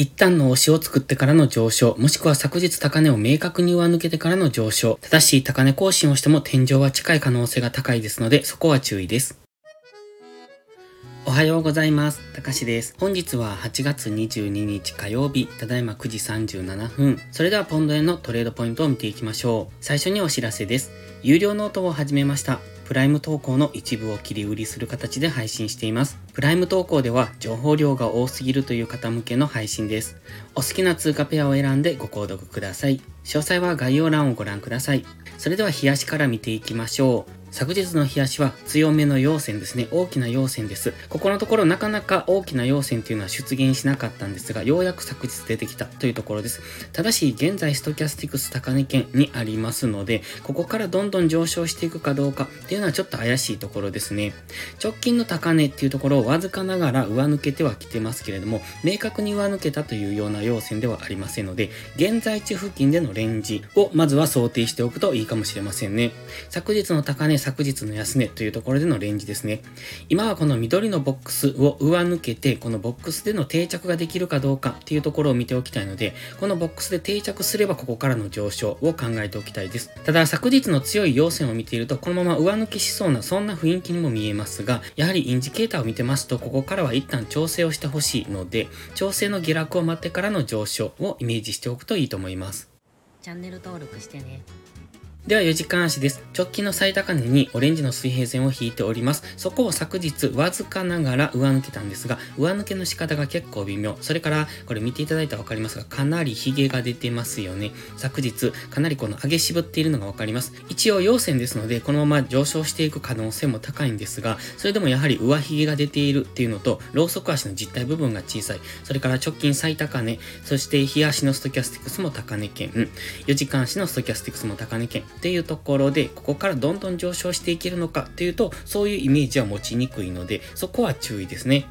一旦の押しを作ってからの上昇、もしくは昨日高値を明確に上抜けてからの上昇、ただし高値更新をしても天井は近い可能性が高いですので、そこは注意です。おはようございます。たかしです。本日は8月22日火曜日、ただいま9時37分。それではポンド円のトレードポイントを見ていきましょう。最初にお知らせです。有料ノートを始めました。プライム投稿の一部を切り売りする形で配信しています。プライム投稿では情報量が多すぎるという方向けの配信です。お好きな通貨ペアを選んでご購読ください。詳細は概要欄をご覧ください。それでは冷やしから見ていきましょう。昨日の冷やしは強めの陽線ですね。大きな陽線です。ここのところなかなか大きな陽線っていうのは出現しなかったんですが、ようやく昨日出てきたというところです。ただし、現在ストキャスティクス高値圏にありますので、ここからどんどん上昇していくかどうかっていうのはちょっと怪しいところですね。直近の高値っていうところをわずかながら上抜けてはきてますけれども、明確に上抜けたというような陽線ではありませんので、現在地付近でのレンジをまずは想定しておくといいかもしれませんね。昨日の高値、昨日の安値というところでのレンジですね。今はこの緑のボックスを上抜けて、このボックスでの定着ができるかどうかっていうところを見ておきたいので、このボックスで定着すればここからの上昇を考えておきたいです。ただ昨日の強い陽線を見ていると、このまま上抜けしそうなそんな雰囲気にも見えますが、やはりインジケーターを見てますと、ここからは一旦調整をしてほしいので、調整の下落を待ってからの上昇をイメージしておくといいと思います。チャンネル登録してね。では4時間足です。直近の最高値にオレンジの水平線を引いております。そこを昨日わずかながら上抜けたんですが、上抜けの仕方が結構微妙。それから、これ見ていただいたらわかりますが、かなりヒゲが出てますよね。昨日、かなりこの上げ渋っているのがわかります。一応陽線ですので、このまま上昇していく可能性も高いんですが、それでもやはり上髭が出ているっていうのと、ローソク足の実体部分が小さい。それから直近最高値、そして日足のストキャスティクスも高値圏、4時間足のストキャスティクスも高値圏っていうところで、ここからどんどん上昇していけるのかっていうと、そういうイメージは持ちにくいので、そこは注意ですね。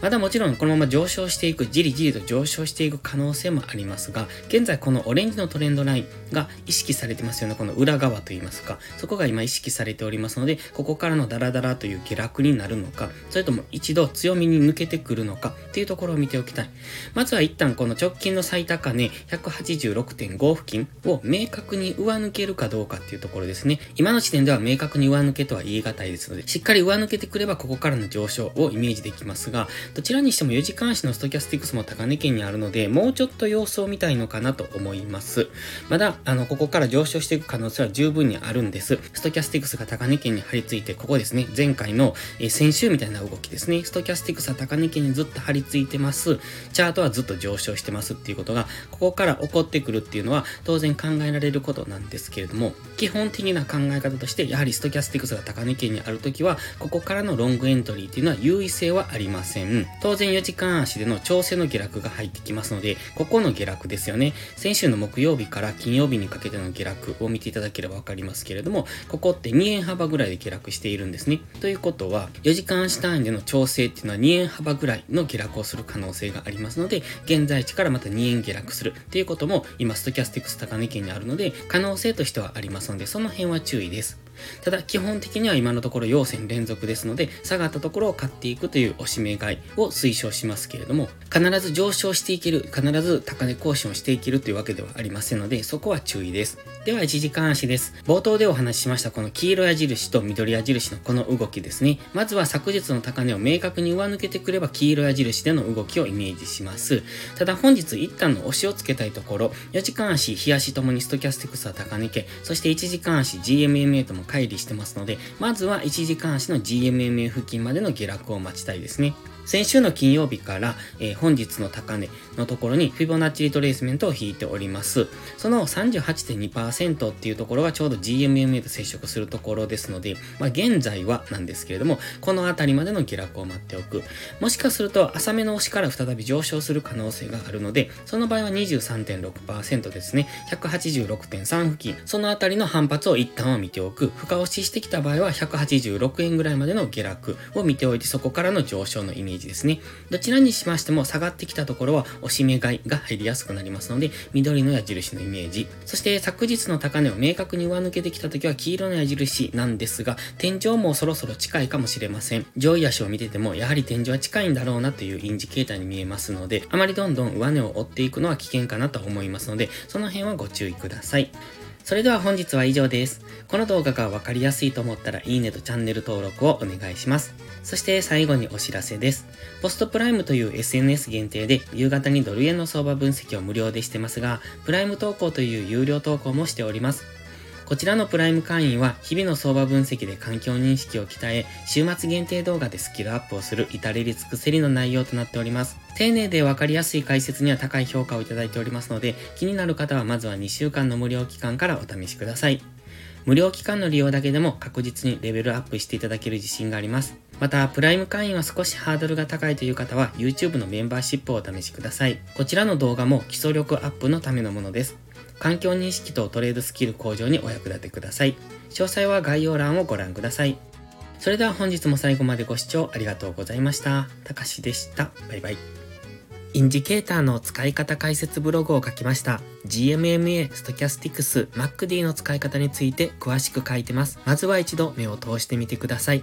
まだもちろんこのまま上昇していく、じりじりと上昇していく可能性もありますが、現在このオレンジのトレンドラインが意識されてますよね。この裏側といいますか、そこが今意識されておりますので、ここからのダラダラという下落になるのか、それとも一度強みに抜けてくるのかっていうところを見ておきたい。まずは一旦この直近の最高値186.5付近を明確に上抜けるかどうかっていうところですね。今の時点では明確に上抜けとは言い難いですので、しっかり上抜けてくればここからの上昇をイメージできますが、どちらにしても4時間足のストキャスティクスも高値圏にあるので、もうちょっと様子を見たいのかなと思います。まだ、あの、ここから上昇していく可能性は十分にあるんです。ストキャスティクスが高値圏に張り付いて、ここですね、前回の、え、先週みたいな動きですね、ストキャスティクスは高値圏にずっと張り付いてます。チャートはずっと上昇してますっていうことが、ここから起こってくるっていうのは、当然考えられることなんですけれども、基本的な考え方として、やはりストキャスティクスが高値圏にあるときは、ここからのロングエントリーっていうのは優位性はありません。当然4時間足での調整の下落が入ってきますので、ここの下落ですよね。先週の木曜日から金曜日にかけての下落を見ていただければわかりますけれども、ここって2円幅ぐらいで下落しているんですね。ということは、4時間足単位での調整っていうのは2円幅ぐらいの下落をする可能性がありますので、現在地からまた2円下落するっていうことも、今ストキャスティクス高値圏にあるので、可能性としてはありありますので、その辺は注意です。ただ、基本的には今のところ陽線連続ですので、下がったところを買っていくというおしめ買いを推奨しますけれども、必ず上昇していける、必ず高値更新をしていけるというわけではありませんので、そこは注意です。では、1時間足です。冒頭でお話ししましたこの黄色矢印と緑矢印のこの動きですね。まずは昨日の高値を明確に上抜けてくれば黄色矢印での動きをイメージします。ただ本日一旦の押しをつけたいところ、4時間足、日足ともにストキャスティクスは高値系、そして1時間足、GMMA とも乖離してますので、まずは1時間足の GMMA 付近までの下落を待ちたいですね。先週の金曜日から、えー、本日の高値のところにフィボナッチリトレースメントを引いております。その38.2%っていうところがちょうど GMMA と接触するところですので、まあ、現在はなんですけれども、このあたりまでの下落を待っておく。もしかすると浅めの押しから再び上昇する可能性があるので、その場合は23.6%ですね。186.3付近。そのあたりの反発を一旦は見ておく。深押ししてきた場合は186円ぐらいまでの下落を見ておいて、そこからの上昇のイメージメージですね。どちらにしましても下がってきたところは押し目買いが入りやすくなりますので、緑の矢印のイメージ。そして昨日の高値を明確に上抜けてきた時は黄色の矢印なんですが、天井もそろそろ近いかもしれません。上位足を見てても、やはり天井は近いんだろうなというインジケーターに見えますので、あまりどんどん上値を追っていくのは危険かなと思いますので、その辺はご注意ください。それでは本日は以上です。この動画がわかりやすいと思ったらいいねとチャンネル登録をお願いします。そして最後にお知らせです。ポストプライムという SNS 限定で夕方にドル円の相場分析を無料でしてますが、プライム投稿という有料投稿もしております。こちらのプライム会員は日々の相場分析で環境認識を鍛え、週末限定動画でスキルアップをする至れり尽くせりの内容となっております。丁寧でわかりやすい解説には高い評価をいただいておりますので、気になる方はまずは2週間の無料期間からお試しください。無料期間の利用だけでも確実にレベルアップしていただける自信があります。また、プライム会員は少しハードルが高いという方は YouTube のメンバーシップをお試しください。こちらの動画も基礎力アップのためのものです。環境認識とトレードスキル向上にお役立てください。詳細は概要欄をご覧ください。それでは本日も最後までご視聴ありがとうございました。たかしでした。バイバイ。インジケーターの使い方解説ブログを書きました。GMMA、ストキャスティクス、MacD の使い方について詳しく書いてます。まずは一度目を通してみてください。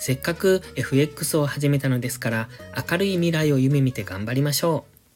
せっかく FX を始めたのですから、明るい未来を夢見て頑張りましょう。